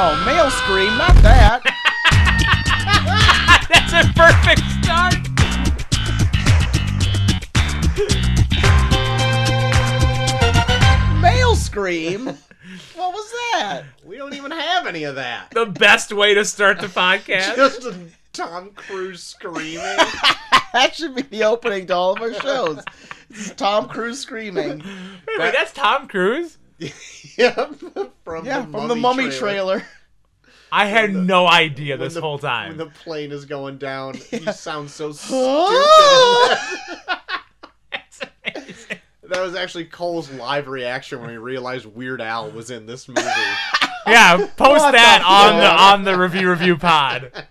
Oh, male scream, not that. That's a perfect start. male scream. What was that? We don't even have any of that. The best way to start the podcast. Just a Tom Cruise screaming. That should be the opening to all of our shows. This is Tom Cruise screaming. Wait, wait, that's Tom Cruise. yep. From Yeah, the from the Mummy trailer. I had the- no idea this the- whole time. When the plane is going down, he sounds so Ah! stupid. that was actually Cole's live reaction when he realized Weird Al was in this movie. yeah, post What that the on the on the review review pod.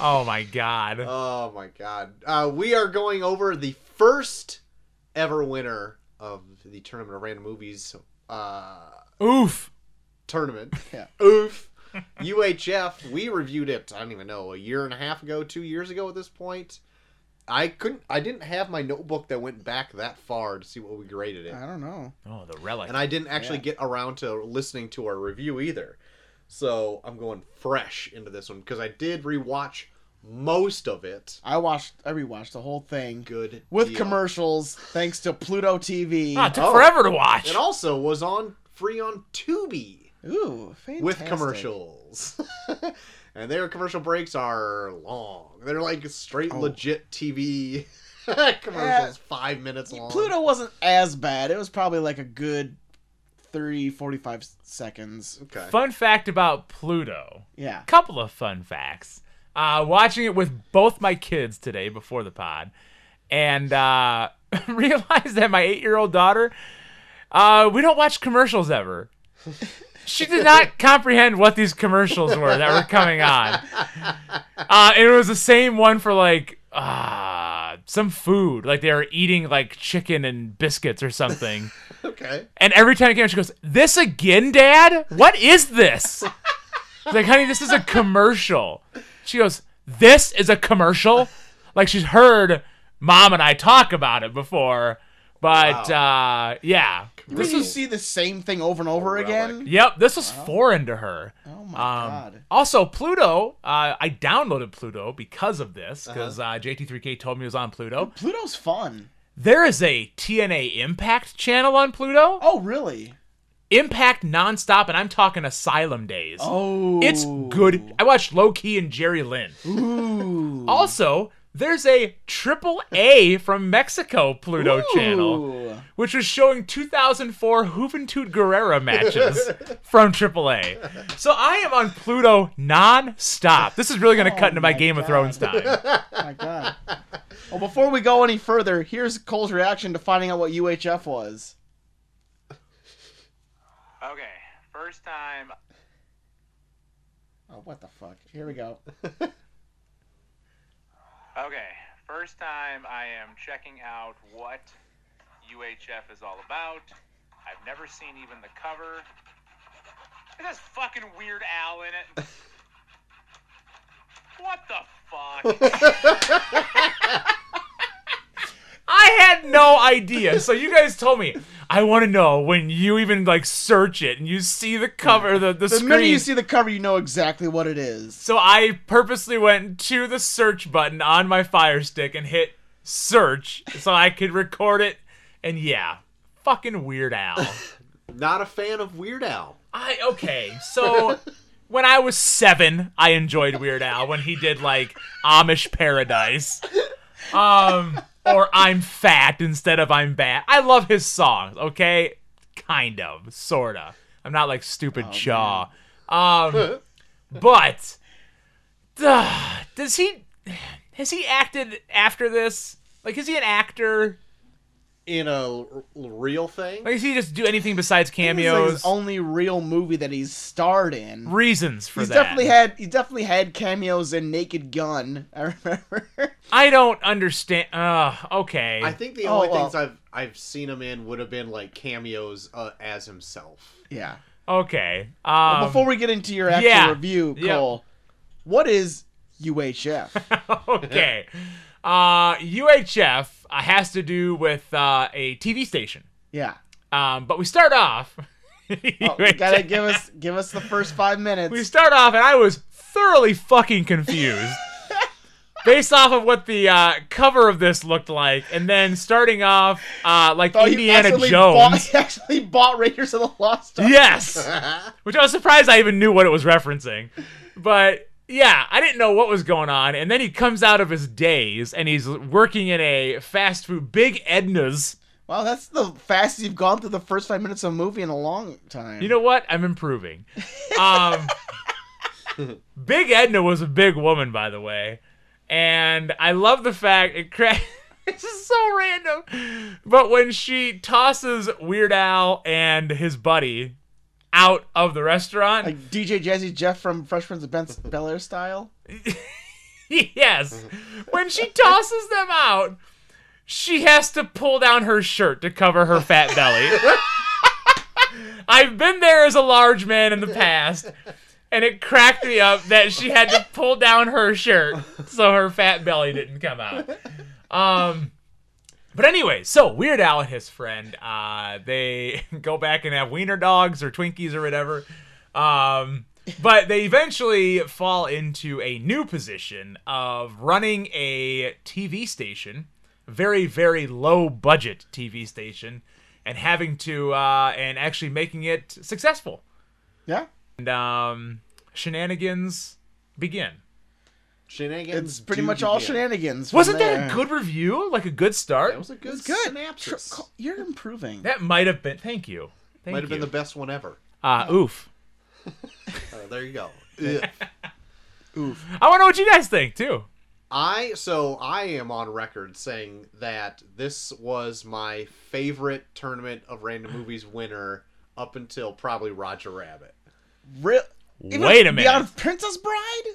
Oh my god. oh my god. Uh, we are going over the first ever winner of the Tournament of Random Movies uh, Oof. tournament. Yeah. Oof. UHF. We reviewed it. I don't even know a year and a half ago, two years ago at this point. I couldn't. I didn't have my notebook that went back that far to see what we graded it, I don't know. Oh, the relic. and I didn't actually Yeah. get around to listening to our review either. So I'm going fresh into this one because I did rewatch most of it. I watched. I rewatched the whole thing Good with deal. commercials, thanks to Pluto TV. Ah, it took Oh. forever to watch. It also was on free on Tubi. Ooh, fantastic. with commercials. and their commercial breaks are long. They're like straight Oh. legit TV commercials, five minutes long. Pluto wasn't as bad. It was probably like a good 30, 45 seconds. Okay. Fun fact about Pluto. Yeah. Couple of fun facts. Uh, watching it with both my kids today before the pod, and uh, realized that my eight-year-old daughter, uh, we don't watch commercials ever. She did not comprehend what these commercials were that were coming on. Uh, it was the same one for like uh, some food, like they were eating like chicken and biscuits or something. Okay. And every time it came, she goes, "This again, Dad? What is this?" Like, "Honey, this is a commercial." She goes, "This is a commercial?" Like she's heard Mom and I talk about it before, but uh, yeah, This you see the same thing over and over Relic. again. yep, this was foreign to her. Oh my Um, god. Also, Pluto. Uh, I downloaded Pluto because of this, Uh-huh. because uh JT3K told me it was on Pluto. Pluto's fun. There is a TNA Impact channel on Pluto. Oh really? Impact nonstop, and I'm talking Asylum days. Oh. It's good. I watched Low Ki and Jerry Lynn. Ooh. Also, there's a triple A from Mexico Pluto channel, which was showing 2004 Juventud Guerrera matches from AAA. So I am on Pluto non-stop. This is really going to Oh cut into my my Game of God. Thrones time. Oh my god. Well, before we go any further, here's Cole's reaction to finding out what UHF was. Okay, first time. Oh, what the fuck? Here we go. Okay, first time I am checking out what UHF is all about. I've never seen even the cover. It has fucking Weird Al in it. What the fuck? I had no idea. So you guys told me. I want to know when you even like search it and you see the cover, the the, The screen. minute you see the cover, you know exactly what it is. So I purposely went to the search button on my Fire Stick and hit search so I could record it. And yeah, fucking Weird Al. Not a fan of Weird Al. I okay. So when I was seven, I enjoyed Weird Al when he did like Amish Paradise, um, or I'm fat instead of I'm bad. I love his songs. Okay, kind of, sorta. I'm not like stupid Shaw. Um, but uh, does he? Has he acted after this? Like, is he an actor? In a r- real thing? Like, does he just do anything besides This is cameos? his only real movie that he's starred in. Reasons for He's that. definitely had he's definitely had cameos in Naked Gun. I remember. I don't understand. Uh, okay. I think the Oh, only well. things I've I've seen him in would have been like cameos uh, as himself. yeah. okay. Um, Before we get into your actual yeah. review, Yep. Cole, what is UHF? okay. Uh, UHF uh, has to do with uh, a TV station. yeah. Um, but we start off Oh, gotta give us give us the first five minutes. we start off, and I was thoroughly fucking confused. Based off of what the uh, cover of this looked like, and then starting off uh, like Oh, Indiana Jones. Bought, he actually bought Raiders of the Lost Ark. Yes. Which I was surprised I even knew what it was referencing. But yeah, I didn't know what was going on. And then he comes out of his daze and he's working in a fast food, Big Edna's. Wow, that's the fastest you've gone through the first five minutes of a movie in a long time. You know what? I'm improving. Um, Big Edna was a big woman, by the way. And I love the fact it cra- This is so random. But when she tosses Weird Al and his buddy out of the restaurant, like DJ Jazzy Jeff from Fresh Prince of Bel Air style. yes. When she tosses them out, she has to pull down her shirt to cover her fat belly. I've been there as a large man in the past, and it cracked me up that she had to pull down her shirt so her fat belly didn't come out. Um, but anyway, so Weird Al and his friend, uh, they go back and have wiener dogs or Twinkies or whatever. Um, but they eventually fall into a new position of running a TV station, very very low budget TV station, and having to uh, and actually making it successful. Yeah. And um, shenanigans begin. Shenanigans. It's pretty much all begin. shenanigans. Wasn't that a good review? Like a good start? That was a good, It's good. synopsis. Tr- You're improving. That might have been. Thank you. Thank Might have been the best one ever. Uh, oof. Oh, there you go. Oof. I want to know what you guys think too. I so I am on record saying that this was my favorite tournament of random movies winner up until probably Roger Rabbit. Real. Wait a minute. Beyond Princess Bride.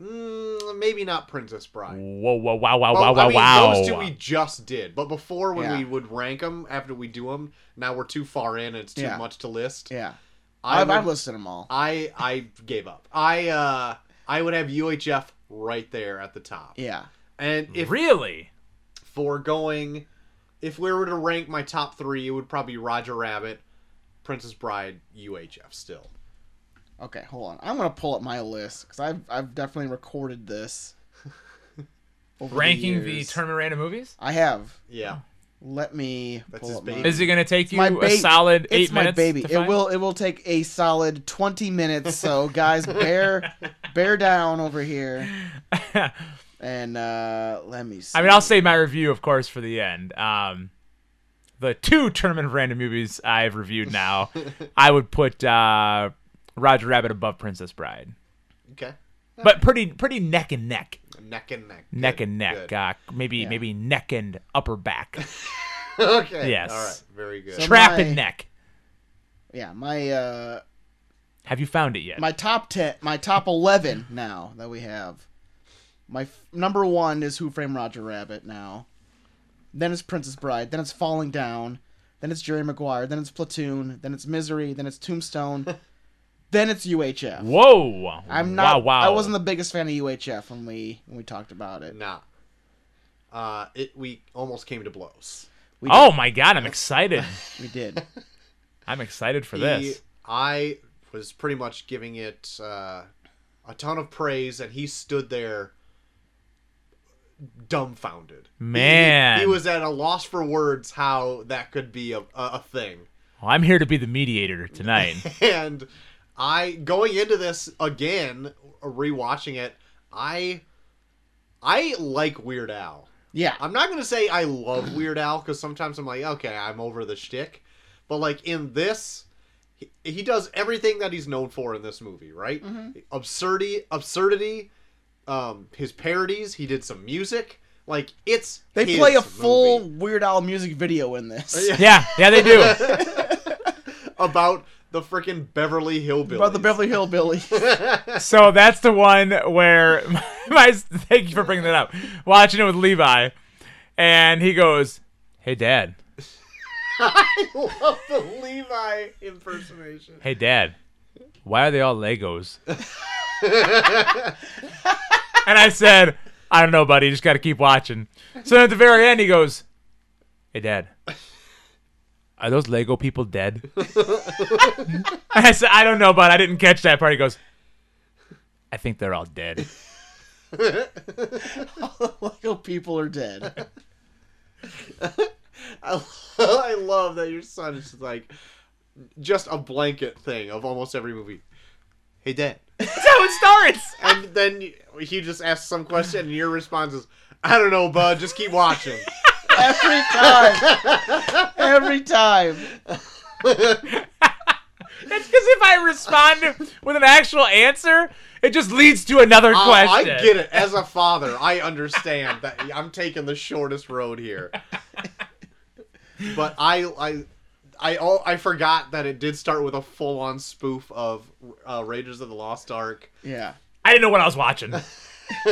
Mm, maybe not Princess Bride. Whoa, whoa, wow, wow, Oh, wow, I wow, mean, wow. Those two we just did, but before when Yeah. we would rank them after we do them, now we're too far in and it's too Yeah. much to list. Yeah. I I've, would- I've listed them all. I I gave up. I uh I would have UHF right there at the top. Yeah. And if really? for going, if we were to rank my top three, it would probably be Roger Rabbit, Princess Bride, UHF still. Okay, hold on. I'm gonna pull up my list because I've I've definitely recorded this. over Ranking the, years. tournament random movies? I have. Yeah. Let me That's pull his up my. baby. Is it going to take you my a baby. solid eight it's my minutes? baby. to It find? will. It will take a solid 20 minutes. So guys, bear bear down over here. And uh let me see. I mean, I'll save my review, of course, for the end. Um, the two tournament of random movies I've reviewed now, I would put uh, Roger Rabbit above Princess Bride, Okay. but pretty pretty neck and neck, Neck and neck. neck Good, and neck. good. Uh, maybe Yeah. maybe neck and upper back, okay. Yes. All right. Very good. So- trap my- and neck. Yeah, my uh Have you found it yet? my top 10 my top 11 now that we have. My f- number 1 is Who Framed Roger Rabbit now. Then it's Princess Bride, then it's Falling Down, then it's Jerry Maguire, then it's Platoon, then it's Misery, then it's Tombstone, then it's UHF. Whoa! I'm not. Wow! Wow! I wasn't the biggest fan of UHF when we when we talked about it. Nah. Uh, it we almost came to blows. We Oh my god! I'm excited. we did. I'm excited for He- this. I was pretty much giving it uh, a ton of praise, and he stood there dumbfounded. He- Man. he, was at a loss for words how that could be a, a, a thing. Well, I'm here to be the mediator tonight. And I going into this again, rewatching it, I I like Weird Al. Yeah. I'm not gonna say I love Weird Al because sometimes I'm like, okay, I'm over the shtick, but like in this, he, he does everything that he's known for in this movie, right? Absurdity, absurdity, um, his parodies. He did some music. Like it's They his play a full. Weird Al music video in this. Yeah. yeah, yeah, they do. about the freaking Beverly Hillbillies. About the Beverly Hillbillies. So that's the one where my thank you for bringing that up. Watching it with Levi, and he goes, "Hey, Dad. I love the Levi impersonation. Hey, Dad. Why are they all Legos?" and I said, "I don't know, buddy. You just got to keep watching." So at the very end, he goes, "Hey, Dad. Are those Lego people dead? I said, I don't know, but I didn't catch that part. He goes, I think they're all dead. Lego people are dead. I, I love that your son is just like just a blanket thing of almost every movie. Hey, Dad. That's how it starts. And then he just asks some question, and your response is, I don't know, bud. Just keep watching. Every time. Every time. That's because if I respond with an actual answer, it just leads to another Uh, I question. get it. As a father, I understand that I'm taking the shortest road here. But I, I, I, oh, I forgot that it did start with a full-on spoof of uh, Raiders of the Lost Ark. Yeah. I didn't know what I was watching.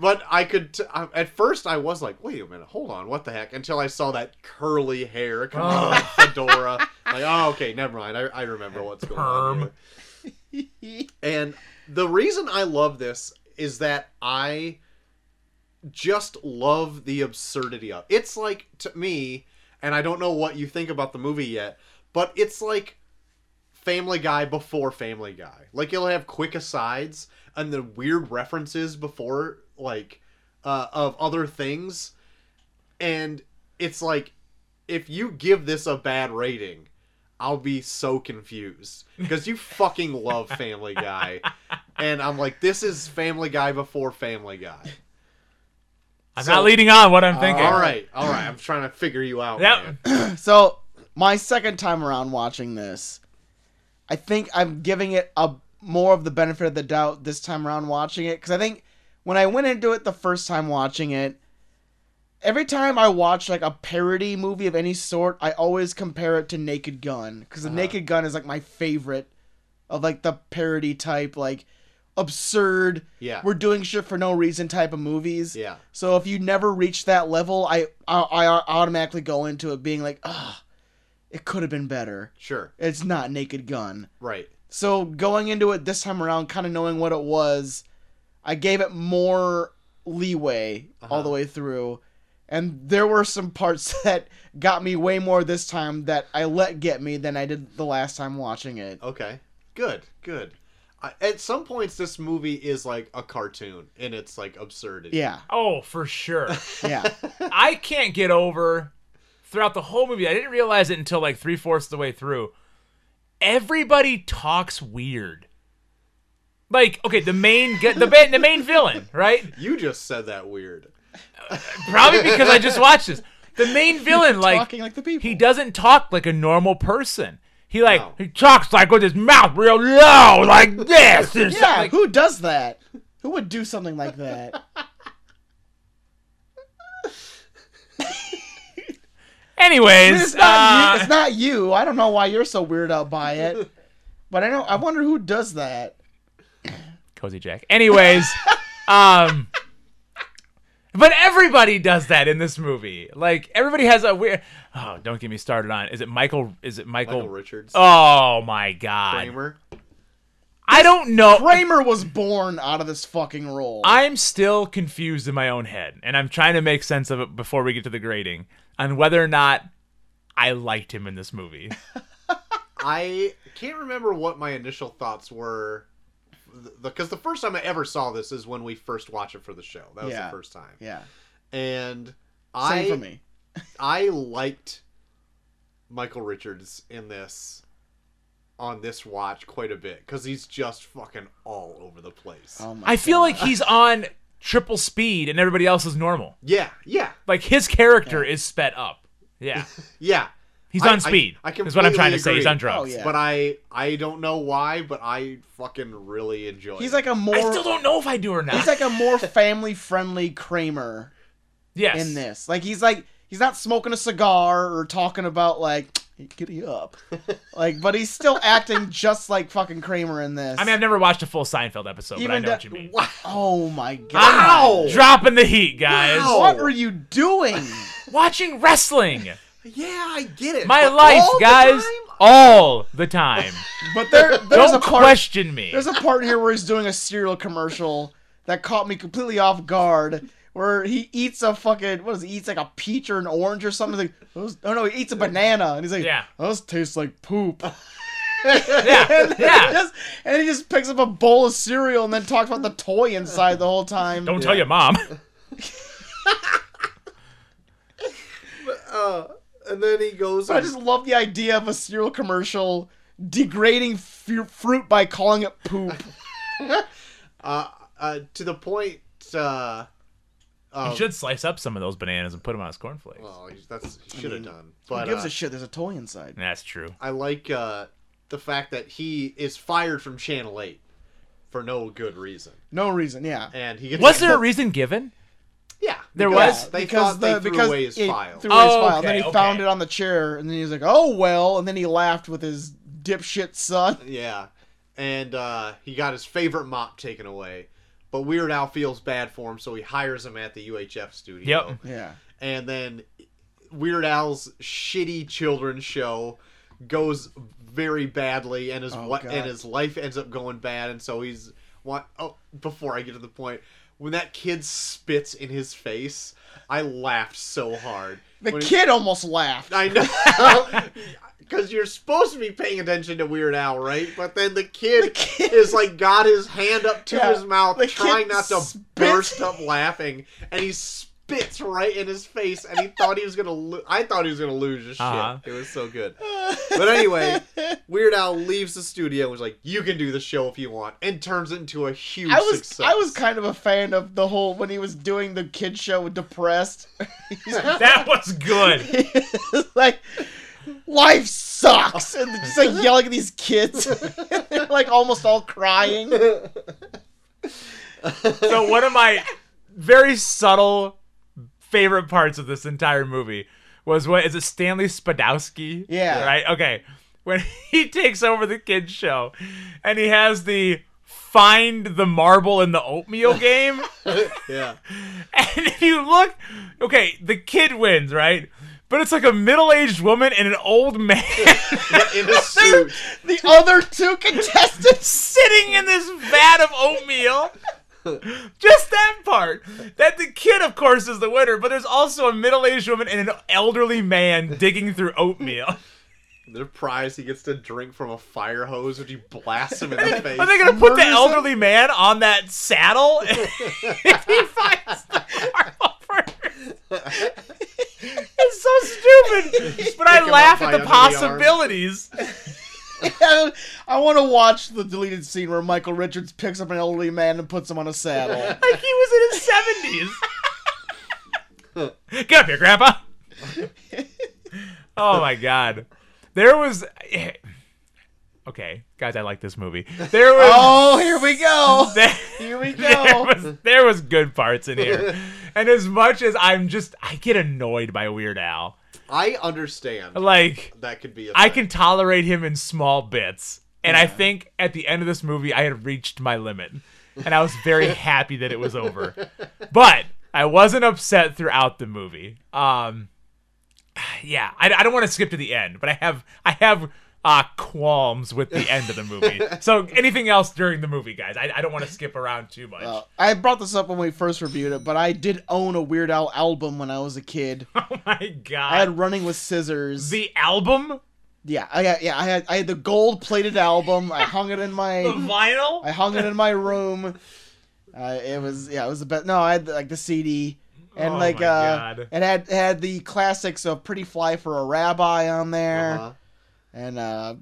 But I could. T- I- at first, I was like, "Wait a minute, hold on, what the heck?" Until I saw that curly hair coming out of the fedora. Like, oh, okay, never mind. I, I remember what's going on. Here. And the reason I love this is that I just love the absurdity of. It's like to me, and I don't know what you think about the movie yet, but it's like Family Guy before Family Guy. Like it'll have quick asides and the weird references before like uh, of other things, and it's like if you give this a bad rating, I'll be so confused because you fucking love Family Guy, and I'm like, this is Family Guy before Family Guy. I'm So- not leading on what I'm thinking. All right, all right. I'm trying to figure you out. Yep. So my second time around watching this, I think I'm giving it a more of the benefit of the doubt this time around watching it because I think when I went into it the first time watching it, every time I watch like a parody movie of any sort, I always compare it to Naked Gun because the Uh-huh. Naked Gun is like my favorite of like the parody type like absurd Yeah. we're doing shit for no reason type of movies Yeah. so if you never reach that level, I I, I automatically go into it being like, ah, it could have been better. Sure. It's not Naked Gun. Right. So going into it this time around, kind of knowing what it was, I gave it more leeway all the Uh-huh. way through. And there were some parts that got me way more this time that I let get me than I did the last time watching it. Okay. Good. Good. I, at some points, this movie is like a cartoon and its like absurdity. Yeah, Oh, for sure. yeah. I can't get over throughout the whole movie. I didn't realize it until like three fourths of the way through. Everybody talks weird. Like, okay, the main the the main villain, right? You just said that weird. Probably because I just watched this. The main villain, like, Talking like the people. he doesn't talk like a normal person. He like No. he talks like with his mouth real low, like this. Yeah. Like, who does that? Who would do something like that? Anyways, it's not uh, you. It's not you. I don't know why you're so weirded out by it. But I know. I wonder who does that. Cozy Jack. Anyways, um but everybody does that in this movie. Like everybody has a weird Oh, don't get me started on. Is it Michael is it Michael, Michael Richards. Oh my god. Kramer. I don't know. Kramer was born out of this fucking role. I'm still confused in my own head, and I'm trying to make sense of it before we get to the grading on whether or not I liked him in this movie. I can't remember what my initial thoughts were. Because the, first time I ever saw this is when we first watched it for the show. That was Yeah. the first time. yeah, And same I for me. I liked Michael Richards in this on this watch quite a bit because he's just fucking all over the place. Oh my I feel God. like he's on triple speed and everybody else is normal. yeah, yeah, Like his character is sped up. Yeah. yeah. He's I- on speed. I- I is what I'm trying to completely say. He's on drugs. Oh, yeah. But I I don't know why, but I fucking really enjoy. he's it. like a more. I still don't know if I do or not. He's like a more family friendly Kramer yes. in this. Like he's like he's not smoking a cigar or talking about like hey, giddy up. like, but he's still acting just like fucking Kramer in this. I mean, I've never watched a full Seinfeld episode, but I Even know da- what you mean. wow. oh my god! Wow. Dropping the heat, guys. Wow. What are you doing? Watching wrestling. Yeah, I get it. My but life, all the guys. time? All the time. But there, there's Don't a part. question me. There's a part here where he's doing a cereal commercial that caught me completely off guard. Where he eats a fucking what is he eats like a peach or an orange or something. He's like, "Those- oh no, he eats a banana, and he's like, Yeah. those taste like poop. Yeah, and, yeah. just, and he just picks up a bowl of cereal and then talks about the toy inside the whole time. Don't tell your mom. Uh, and then he goes. I just love the idea of a cereal commercial degrading fu- fruit by calling it poop. uh, uh, to the point. Uh, He should slice up some of those bananas and put them on his cornflakes. Well, he's- that's he should have mean, done. Who But gives uh, a shit? There's a toy inside. That's true. I like uh, the fact that he is fired from Channel Eight for no good reason, No reason, yeah. and he gets Was there a reason given? Yeah, There because was? They because thought they the threw because away his he file. threw away his Oh, file. Then he okay, found it on the chair, and then he was like, "Oh well," and then he laughed with his dipshit son. Yeah, and uh, he got his favorite mop taken away. But Weird Al feels bad for him, so he hires him at the UHF studio. Yep. Yeah, And then Weird Al's shitty children's show goes very badly, and his Oh, what God. and his life ends up going bad, and so he's what? Oh, before I get to the point, when that kid spits in his face, I laughed so hard. the When he- kid almost laughed. I know. Because you're supposed to be paying attention to Weird Al, right? But then the kid, The kid- is like got his hand up to Yeah, his mouth, trying not to spits- burst up laughing, and he spits right in his face, and he thought he was gonna. Lo- I thought he was gonna lose his shit. Uh-huh. It was so good. But anyway, Weird Al leaves the studio and was like, "You can do the show if you want," and turns it into a huge I was success. I was kind of a fan of the whole when he was doing the kid show with depressed. That was good. like life sucks and just like yelling at these kids. They're like almost all crying. So one of my very subtle favorite parts of this entire movie was what is it Stanley Spadowski? Yeah. Right? Okay. When he takes over the kids show and he has the find the marble in the oatmeal game. yeah. And if you look, okay, the kid wins, right? But it's like a middle-aged woman and an old man In a suit. The other two contestants. sitting in this vat of oatmeal. Just that part. That the kid, of course, is the winner, but there's also a middle-aged woman and an elderly man digging through oatmeal. The prize he gets to drink from a fire hose, which he blasts him in the face. Are they gonna put the Murders him? elderly man on that saddle if he finds the marble first? It's so stupid, but I laugh at the under the arm. possibilities. I want to watch the deleted scene where Michael Richards picks up an elderly man and puts him on a saddle. Like he was in his seventies. Get up here, Grandpa. oh my God, there was. Okay, guys, I like this movie. There was. Oh, here we go. there, Here we there go. was there was good parts in here, and as much as I'm just I get annoyed by Weird Al. I understand. Like That could be a I can tolerate him in small bits, and I think at the end of this movie I had reached my limit, and I was very happy that it was over. But I wasn't upset throughout the movie. Um, yeah, I, I don't want to skip to the end, but I have I have uh, qualms with the end of the movie. So anything else during the movie, guys? I, I don't want to skip around too much. Uh, I brought this up when we first reviewed it, but I did own a Weird Al album when I was a kid. oh my god! I had Running with Scissors. the album, yeah, I had, yeah, I had I had the gold plated album. I hung it in the my vinyl. I hung it in my room. Uh, it was yeah, it was the best. No, I had like the CD and Oh like my uh, God. it had it had the classics of Pretty Fly for a Rabbi on there. Uh-huh. And uh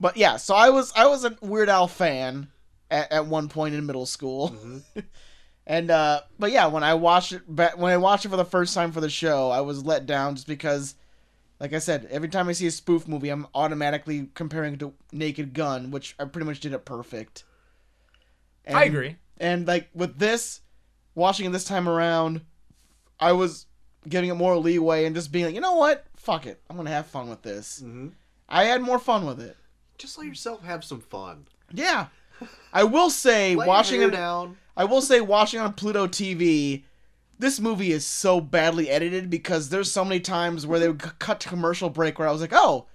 but yeah so i was i was a weird al fan at, at one point in middle school Mm-hmm. and uh but yeah when i watched it when i watched it for the first time for the show i was let down just because like i said every time i see a spoof movie i'm automatically comparing it to naked gun which i pretty much did it perfect and, I agree. and like with this watching it this time around i was giving it more leeway and just being like you know what fuck it i'm gonna have fun with this hmm I had more fun with it. Just let yourself have some fun. Yeah. I will say Let watching it down. I will say watching on Pluto TV this movie is so badly edited because there's so many times where they would c- cut to commercial break where I was like, "Oh,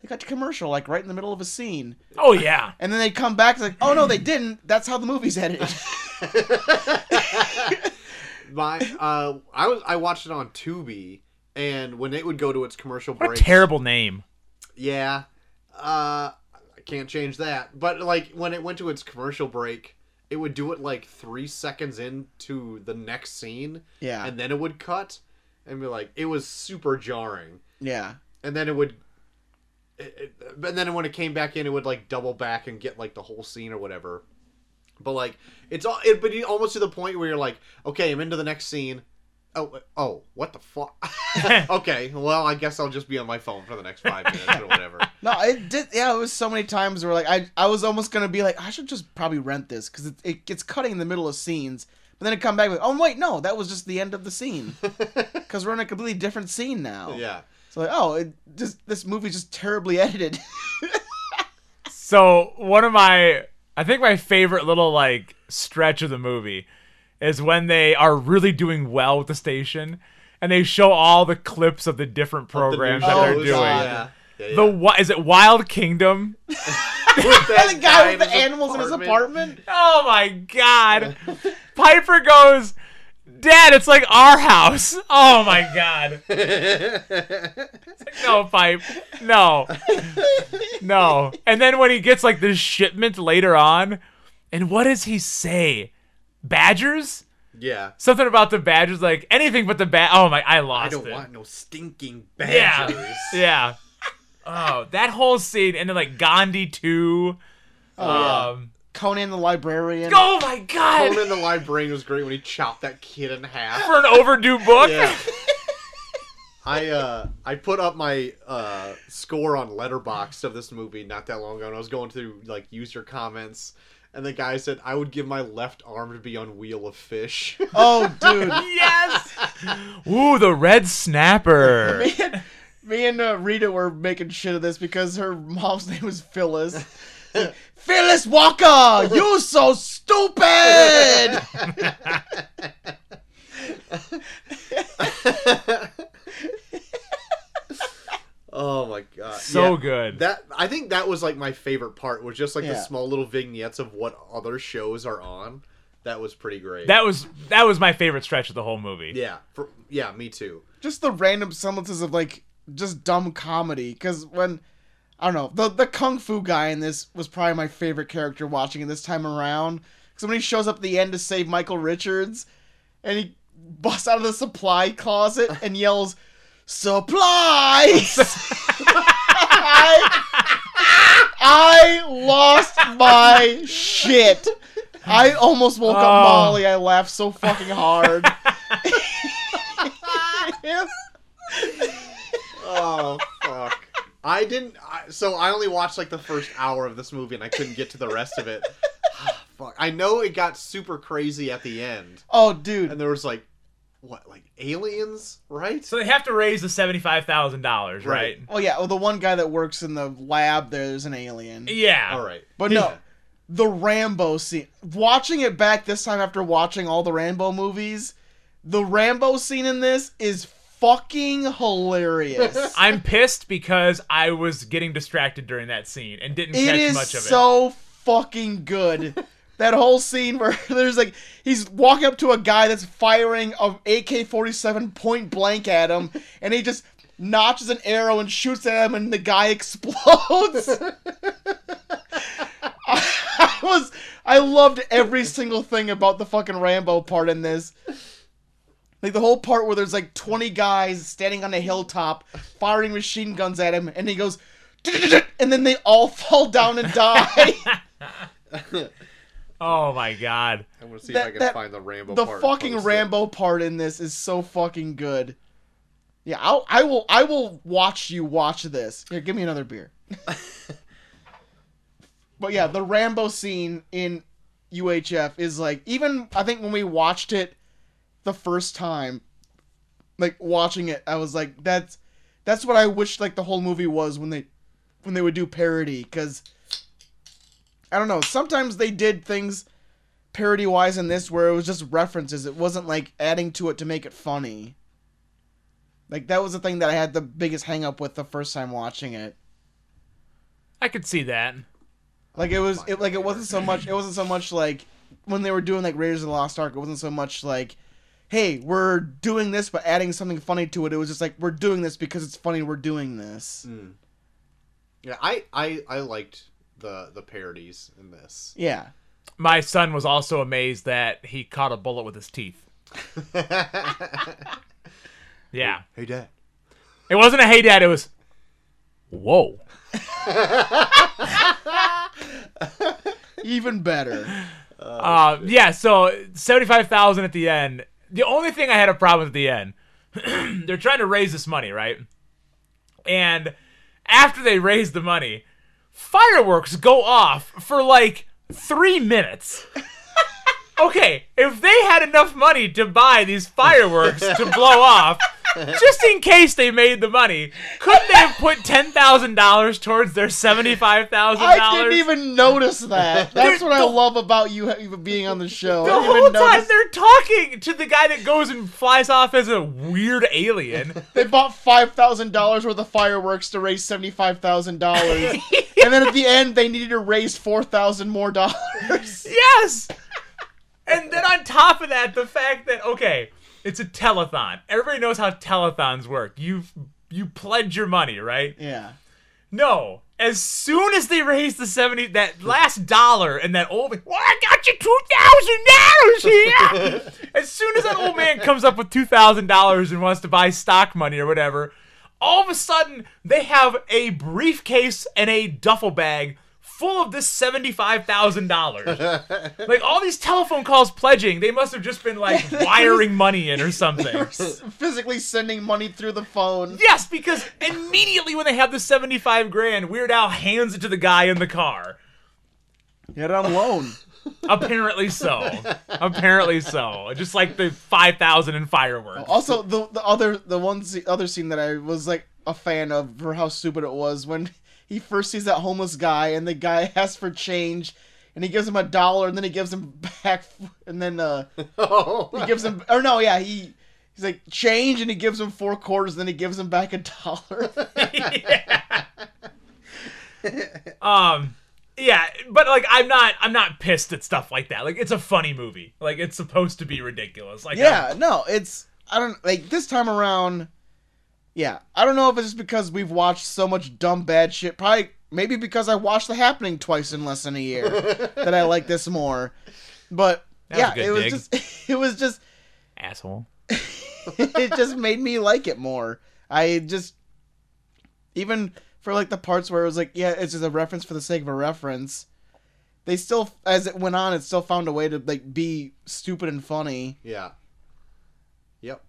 they cut to commercial like right in the middle of a scene." Oh yeah. And then they'd come back it's like, "Oh no, they didn't. That's how the movie's edited." My uh, I was I watched it on Tubi, and when it would go to its commercial What break, a terrible name. yeah, uh, I can't change that. But like when it went to its commercial break, it would do it like three seconds into the next scene, Yeah. and then it would cut, and be like, it was super jarring. yeah. and then it would it, it, and then when it came back in it would like double back and get like the whole scene or whatever but like it's all it but you- almost to the point where you're like okay i'm into the next scene oh oh what the fuck okay well i guess i'll just be on my phone for the next five minutes or whatever No, it did. Yeah, it was so many times where like I, I was almost gonna be like, I should just probably rent this because it, it gets cutting in the middle of scenes, but then it come back like, oh wait, no, that was just the end of the scene because we're in a completely different scene now. yeah So like, oh, it just this movie's just terribly edited. So one of my, I think my favorite little like stretch of the movie is when they are really doing well with the station, and they show all the clips of the different programs that Oh, they're God. doing. yeah, yeah, yeah. The what is it? Wild Kingdom. With the guy with the animals in his apartment. Oh my god. Piper goes, Dad, it's like our house. Oh my god. No, Pipe. No. No. And then when he gets like this shipment later on, and what does he say? Badgers? yeah Something about the badgers, like anything but the bad. Oh my, I lost i don't it. want no stinking badgers Yeah. yeah. Oh, that whole scene, and then like Gandhi too. Oh, yeah. um, Conan the librarian. oh my god. Conan the librarian was great when he chopped that kid in half For an overdue book. yeah. I uh I put up my uh score on Letterboxd of this movie not that long ago, and I was going through like user comments, and the guy said I would give my left arm to be on Wheel of Fish. Oh, dude. yes. Ooh, the red snapper. me and, me and uh, Rita were making shit of this because her mom's name was Phyllis. Like, Phyllis Walker, you so stupid. Oh my god, So Yeah. good. That I think that was like my favorite part was just like the small little vignettes of what other shows are on. That was pretty great. That was that was my favorite stretch of the whole movie. yeah, for, yeah, me too. just the random semblances of like just dumb comedy. Because when I don't know the the kung fu guy in this was probably my favorite character watching it this time around. Because when he shows up at the end to save Michael Richards, and he busts out of the supply closet and yells, "Supplies!" I, I lost my shit. I almost woke Oh. up Molly. I laughed so fucking hard. Oh fuck! I didn't. I, so I only watched like the first hour of this movie, and I couldn't get to the rest of it. fuck! I know it got super crazy at the end, oh, dude. and there was like, what, like aliens, right? So they have to raise the seventy five thousand dollars, right? Oh yeah, well the one guy that works in the lab there's an alien. Yeah. All right, But no, the Rambo scene. Watching it back this time after watching all the Rambo movies, the Rambo scene in this is fucking hilarious. I'm pissed because I was getting distracted during that scene and didn't it catch is much of it. so fucking good. That whole scene where there's like he's walking up to a guy that's firing a AK-47 point blank at him, and he just notches an arrow and shoots at him, and the guy explodes. I was I loved every single thing about the fucking Rambo part in this. Like the whole part where there's like 20 guys standing on a hilltop firing machine guns at him and he goes and then they all fall down and die. Oh my god. I'm gonna see That- if I can that- find the Rambo. the part and fucking post it. Rambo part in this is so fucking good. Yeah, I'll, I will I will watch you watch this. Here, give me another beer. but yeah, the Rambo scene in UHF is like even I think when we watched it the first time, like watching it, I was like, that's that's what I wish like the whole movie was when they when they would do parody because I don't know. Sometimes they did things parody wise in this where it was just references. It wasn't like adding to it to make it funny. Like that was the thing that I had the biggest hang up with the first time watching it. I could see that. Like it was it like it wasn't so much it wasn't so much like when they were doing like Raiders of the Lost Ark, it wasn't so much like hey, we're doing this, but adding something funny to it. It was just like we're doing this because it's funny. We're doing this. Mm. Yeah, I, I I liked the the parodies in this. Yeah. My son was also amazed that he caught a bullet with his teeth. Yeah. hey, Dad. It wasn't a hey dad, it was whoa. Even better. Uh, yeah, so 75,000 at the end. The only thing I had a problem with at the end, they're trying to raise this money, right? And after they raise the money, fireworks go off for like three minutes. okay, if they had enough money to buy these fireworks to blow off, just in case they made the money, couldn't they have put ten thousand dollars towards their seventy-five thousand dollars? I didn't even notice that. That's what I love about you even being on the show. The whole time they're talking to the guy that goes and flies off as a weird alien. They bought five thousand dollars worth of fireworks to raise seventy five thousand dollars, and then at the end they needed to raise four thousand more dollars. yes! And then on top of that, the fact that, okay, it's a telethon. Everybody knows how telethons work. You you pledge your money, right? Yeah. No. As soon as they raise the 70 that last dollar and that old man, well, I got you two thousand dollars here. as soon as that old man comes up with two thousand dollars and wants to buy stock money or whatever, all of a sudden they have a briefcase and a duffel bag full of this seventy-five thousand dollars. like all these telephone calls pledging, they must have just been like wiring money in or something. S- Physically sending money through the phone. Yes, because immediately when they have the 75 grand, Weird Al hands it to the guy in the car. Get on loan. Apparently so. Apparently so. Just like the 5,000 in fireworks. Also, the the other the one se- other scene that I was like a fan of for how stupid it was when he first sees that homeless guy and the guy asks for change and he gives him a dollar and then he gives him back and then uh Oh, he gives him or no yeah he he's like change and he gives him four quarters and then he gives him back a dollar. um yeah, but like I'm not I'm not pissed at stuff like that. Like it's a funny movie. Like it's supposed to be ridiculous. Like yeah, no, it's I don't like this time around. Yeah, I don't know if it's just because we've watched so much dumb bad shit. Probably maybe because I watched The Happening twice in less than a year that I like this more. But That yeah, a good it was dig. just it was just asshole. it just made me like it more. I just even for like the parts where it was like yeah, it's just a reference for the sake of a reference. They still, as it went on, it still found a way to like be stupid and funny. yeah. Yep,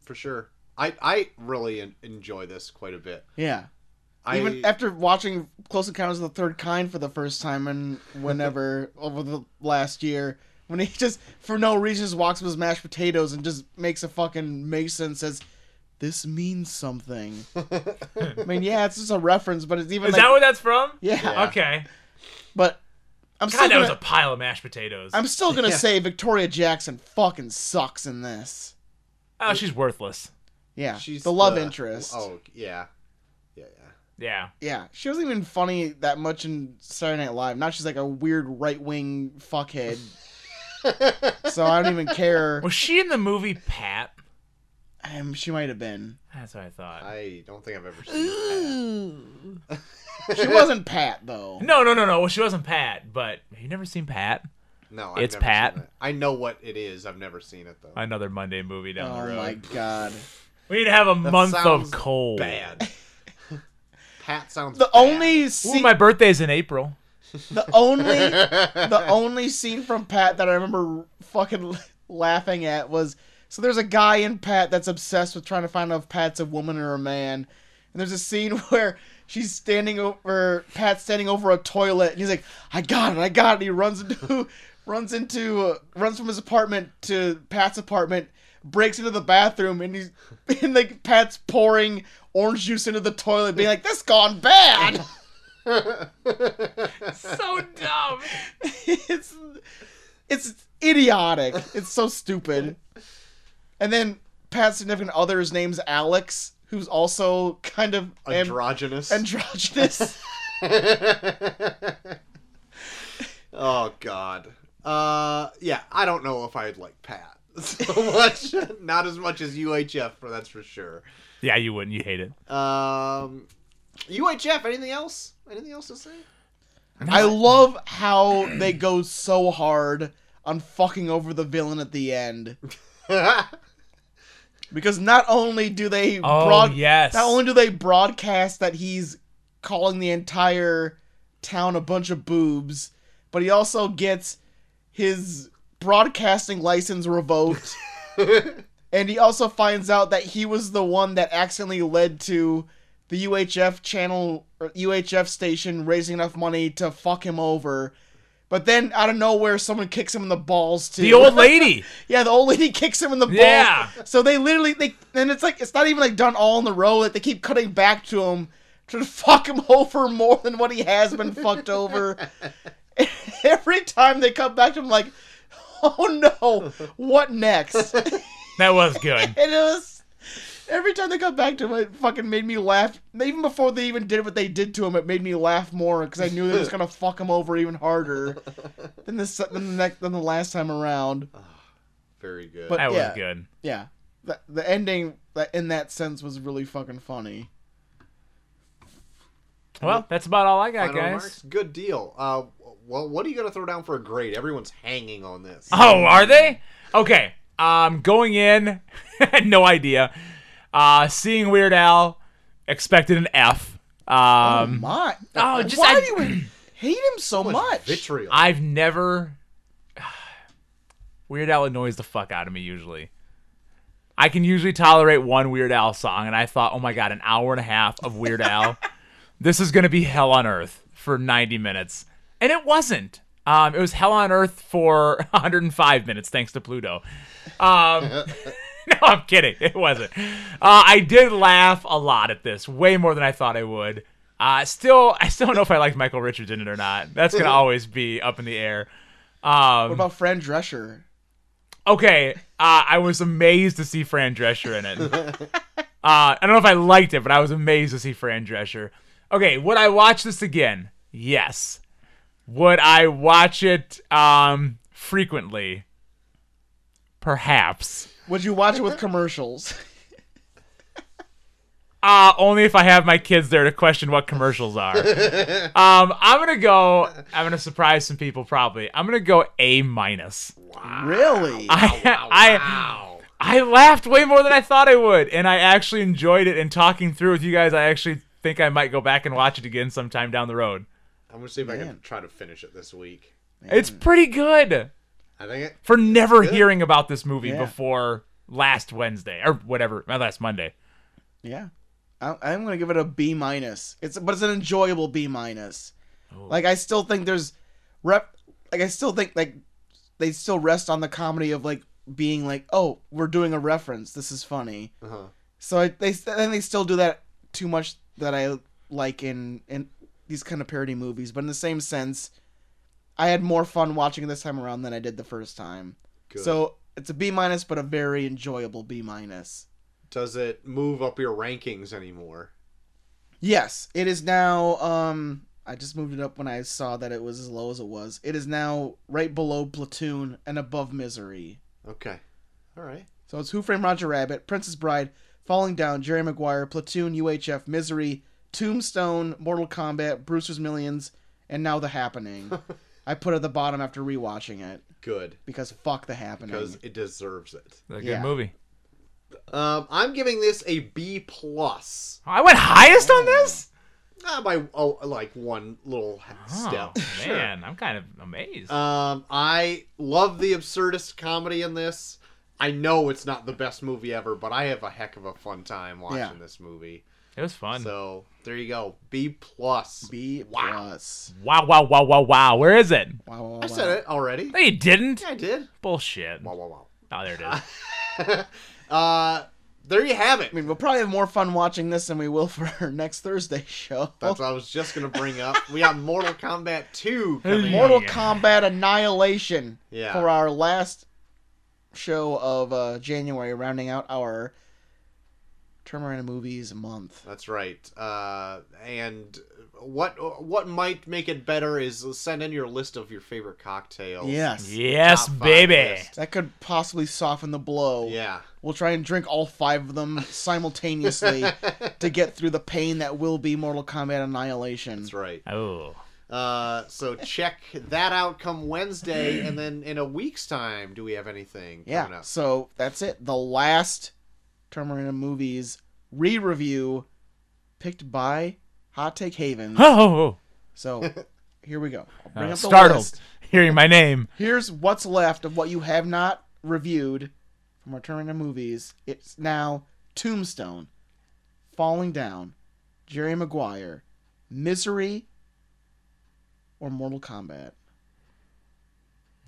for sure. I I really en- enjoy this quite a bit. Yeah. I Even after watching Close Encounters of the Third Kind for the first time and whenever over the last year, when he just for no reason just walks with his mashed potatoes and just makes a fucking mason says, "This means something." I mean, yeah, it's just a reference, but it's even Is like, that what that's from? yeah. Yeah. Okay. But I'm still God, that gonna, was a pile of mashed potatoes. I'm still gonna Yeah. say Victoria Jackson fucking sucks in this. oh, she's worthless. Yeah, she's the love interest. Oh yeah, yeah, yeah. Yeah. Yeah, she wasn't even funny that much in Saturday Night Live. Now she's like a weird right wing fuckhead. so I don't even care. Was she in the movie Pat? Um, she might have been. That's what I thought. I don't think I've ever seen that. She wasn't Pat though. No, no, no, no. Well, she wasn't Pat, but have you never seen Pat? No, I've It's never Pat. Seen it. I know what it is. I've never seen it though. Another Monday movie down the road. Oh road. my god. We need to have a month of cold. Bad. Pat sounds The bad. only Ooh, scene, my birthday's in April. the only, the only scene from Pat that I remember fucking laughing at was so there's a guy in Pat that's obsessed with trying to find out if Pat's a woman or a man, and there's a scene where she's standing over Pat's standing over a toilet, and he's like, "I got it, I got it." He runs into, runs into, uh, runs from his apartment to Pat's apartment, breaks into the bathroom, and he's, and like Pat's pouring orange juice into the toilet, being like, "This gone bad." So dumb. it's it's idiotic. It's so stupid. And then Pat's significant other's name's Alex, who's also kind of am- androgynous. androgynous. oh God. Uh, yeah. I don't know if I'd like Pat. so much. Not as much as UHF, for that's for sure. Yeah, you wouldn't. You hate it. Um, UHF. Anything else? Anything else to say? I love how they go so hard on fucking over the villain at the end. Because not only do they Oh, broad- yes. not only do they broadcast that he's calling the entire town a bunch of boobs, but he also gets his broadcasting license revoked. and he also finds out that he was the one that accidentally led to the UHF channel or UHF station raising enough money to fuck him over. But then out of nowhere, someone kicks him in the balls too. The old lady. Yeah, the old lady kicks him in the balls. Yeah. So they literally they and it's like it's not even like done all in the row. Like they keep cutting back to him to fuck him over more than what he has been fucked over. Every time they come back to him, like, oh no, what next? That was good. it was every time they come back to him, it fucking made me laugh. Even before they even did what they did to him, it made me laugh more because I knew they was gonna fuck him over even harder than this than the next than the last time around. Very good. But- That was Yeah. good. Yeah, the, the ending in that sense was really fucking funny. Well, that's about all I got, Final guys. remarks? Good deal. Uh, well, what are you gonna throw down for a grade? Everyone's hanging on this. Oh, are they? Okay. Um, going in, no idea. Uh, seeing Weird Al, expected an F. Oh Um, my! oh, just- why I- do you hate him so much? Vitriol. I've never. Weird Al annoys the fuck out of me usually. I can usually tolerate one Weird Al song, and I thought, oh my god, an hour and a half of Weird Al. this is gonna be hell on earth for 90 minutes, and it wasn't. Um, it was hell on earth for 105 minutes, thanks to Pluto. Um, no, I'm kidding. It wasn't. Uh, I did laugh a lot at this, way more than I thought I would. Uh, still, I still don't know if I liked Michael Richards in it or not. That's gonna always be up in the air. Um, What about Fran Drescher? okay, uh, I was amazed to see Fran Drescher in it. uh, I don't know if I liked it, but I was amazed to see Fran Drescher. Okay, would I watch this again? Yes. Would I watch it um, frequently? Perhaps. Would you watch it with commercials? Uh, only if I have my kids there to question what commercials are. um, I'm gonna go. I'm gonna surprise some people. Probably. I'm gonna go A minus. Wow. really? I I wow. I laughed way more than I thought I would, and I actually enjoyed it. And talking through with you guys, I actually think I might go back and watch it again sometime down the road. I'm gonna see if I can try to finish it this week. It's pretty good I think it. for never Good. hearing about this movie Yeah. before last Wednesday or whatever, uh, last Monday. yeah. I, I'm gonna give it a B minus. It's but it's an enjoyable B minus. Oh. Like I still think there's rep. Like I still think like they still rest on the comedy of like being like, oh, we're doing a reference. This is funny. Uh-huh. So I, they then they still do that too much that I like in in these kind of parody movies. But in the same sense, I had more fun watching this time around than I did the first time. Good. So it's a B minus, but a very enjoyable B minus. does it move up your rankings anymore? Yes, it is now. Um, I just moved it up when I saw that it was as low as it was. It is now right below Platoon and above Misery. Okay. All right. So it's Who Framed Roger Rabbit, Princess Bride, Falling Down, Jerry Maguire, Platoon, UHF, Misery, Tombstone, Mortal Kombat, Brewster's Millions, and now The Happening. I put it at the bottom after rewatching it Good. because fuck The Happening. Because it deserves it. A good Yeah. movie. Um, I'm giving this a B plus. I went highest on this. Uh, by oh, like one little Oh step. Sure. man, I'm kind of amazed. Um, I love the absurdist comedy in this. I know it's not the best movie ever, but I have a heck of a fun time watching Yeah. this movie. It was fun. So there you go, B plus. B Wow. plus. wow, wow, wow, wow, wow. Where is it? Wow, wow, wow, I said it already. No, you didn't. Yeah, I did. Bullshit. Wow, wow, wow. Oh, there it is. uh, there you have it. I mean, we'll probably have more fun watching this than we will for our next Thursday show. That's what I was just gonna bring up. We got Mortal Kombat 2 coming Mortal. Yeah. Kombat Annihilation Yeah. for our last show of uh, January, rounding out our Terminator movies a month. That's right. Uh, and what what might make it better is send in your list of your favorite cocktails. Yes. Yes, baby. list. That could possibly soften the blow. Yeah. We'll try and drink all five of them simultaneously to get through the pain that will be Mortal Kombat Annihilation. That's right. Oh. Uh, so check that out come Wednesday, and then in a week's time, do we have anything Yeah. coming up? So that's it. The last Terminator movies re-review picked by Hot Take Haven. Oh. So here we go. I'll bring Uh, up the startled list. hearing my name. Here's what's left of what you have not reviewed from our Terminator movies. It's now Tombstone, Falling Down, Jerry Maguire, Misery, or Mortal Kombat.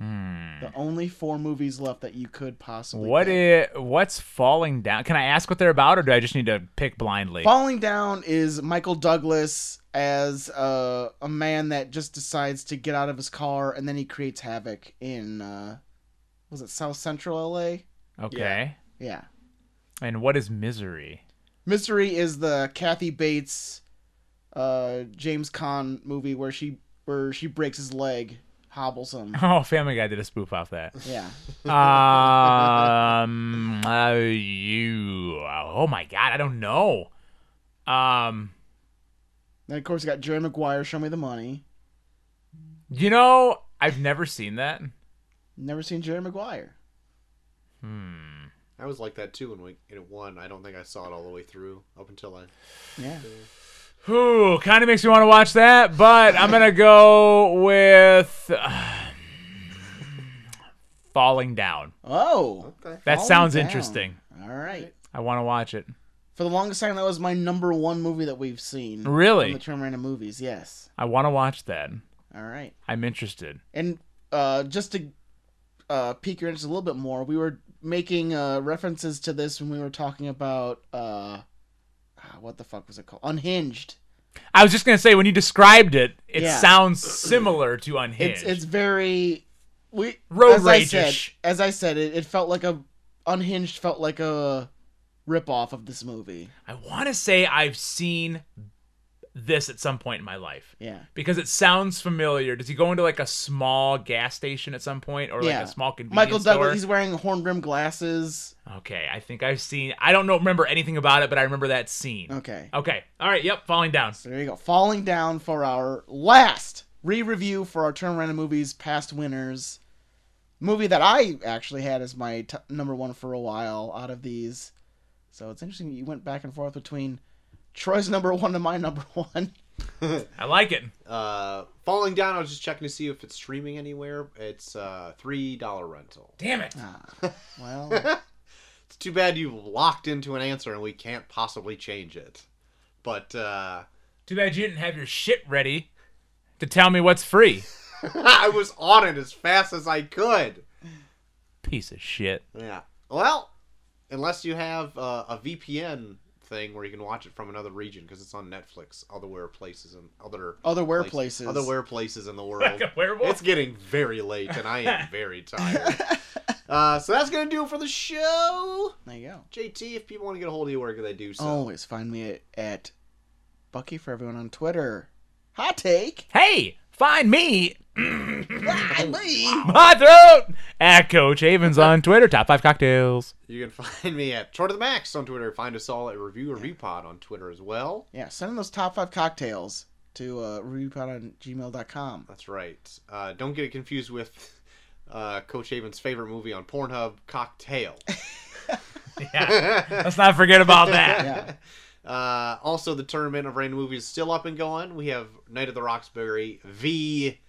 The only four movies left that you could possibly. Hmm. What pick. is what's falling down? Can I ask what they're about, or do I just need to pick blindly? Falling Down is Michael Douglas as uh, a man that just decides to get out of his car and then he creates havoc in uh, was it South Central LA? okay. Yeah. And what is misery? Misery is the Kathy Bates uh, James Caan movie where she where she breaks his leg, hobbles him. Oh, Family Guy did a spoof off that. Yeah. um, uh, you. Oh my God, I don't know. Um, Then of course you got Jerry Maguire, Show Me the Money. you know, I've never seen that. Never seen Jerry Maguire. Hmm. I was like that too when we it won. I don't think I saw it all the way through up until I. Yeah. Whew, kind of makes me want to watch that, but I'm gonna go with Falling Down. Oh. Okay. That Falling sounds Down. interesting. All right. I want to watch it. For the longest time, that was my number one movie that we've seen. Really? From the Terminator movies, yes. I want to watch that. All right. I'm interested. And uh, just to uh, pique your interest a little bit more, we were making uh, references to this when we were talking about uh, Ah, what the fuck was it called? Unhinged. I was just gonna say when you described it, it Yeah. sounds similar to Unhinged. It's it's very we Road as I said, as I said, it, it felt like a Unhinged felt like a rip off of this movie. I want to say I've seen this at some point in my life Yeah. because it sounds familiar. Does he go into like a small gas station at some point or yeah. like a small convenience Michael store? Douglas. He's wearing horn rimmed glasses. Okay, I think I've seen. I don't know remember anything about it, but I remember that scene. Okay. Okay, all right, yep, falling down. So there you go. Falling down for our last re-review for our Turn Random Movies past winners. Movie that I actually had as my t- number one for a while out of these. So it's interesting you went back and forth between Troy's number one and my number one. I like it. Uh, falling down. I was just checking to see if it's streaming anywhere. It's uh three dollar rental. Damn it. Ah, well, It's too bad you locked into an answer and we can't possibly change it. But uh, Too bad you didn't have your shit ready to tell me what's free. I was on it as fast as I could. Piece of shit. Yeah. Well, unless you have uh, a VPN thing where you can watch it from another region because it's on Netflix, other where places and other other where place- places. other where places in the world. Like? It's getting very late and I am very tired. uh, so that's gonna do it for the show. There you go. JT, if people want to get a hold of you, where can they do so? Always find me at, at Bucky for everyone on Twitter. Hot take. Hey, find me. My throat, at Coach Havens on Twitter. Top five cocktails. You can find me at Short of the Max on Twitter. Find us all at Review Review Pod on Twitter as well. Yeah, send in those top five cocktails to uh, reviewpod on gmail.com. That's right. Uh, don't get it confused with uh, Coach Haven's favorite movie on Pornhub, Cocktail. Yeah, let's not forget about that. Yeah. Uh, also, the tournament of random movies is still up and going. We have Night of the Roxbury v.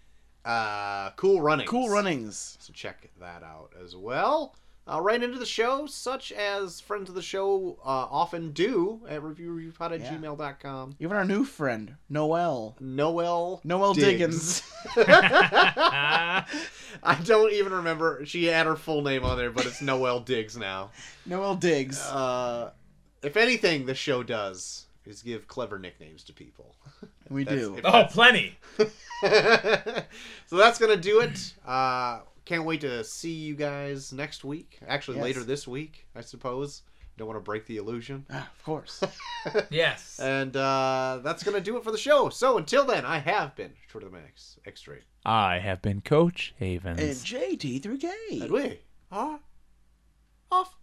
Uh, cool Runnings. Cool runnings. So check that out as well. Uh, right into the show, such as friends of the show uh, often do at reviewreviewpod at Yeah. gmail.com. Even our new friend, Noel. Noel. Noel Diggs. Diggins. I don't even remember. She had her full name on there, but it's Noel Diggs now. Noel Diggs. Uh, if anything, the show does is give clever nicknames to people. we that's- do. if- Oh, plenty. so that's gonna do it. Uh, can't wait to see you guys next week. Actually, Yes. later this week, I suppose. Don't want to break the illusion. Ah, of course. Yes. And uh, that's going to do it for the show. So until then, I have been Short of the Max, X-Ray. I have been Coach Havens. and JT3K. And we are off.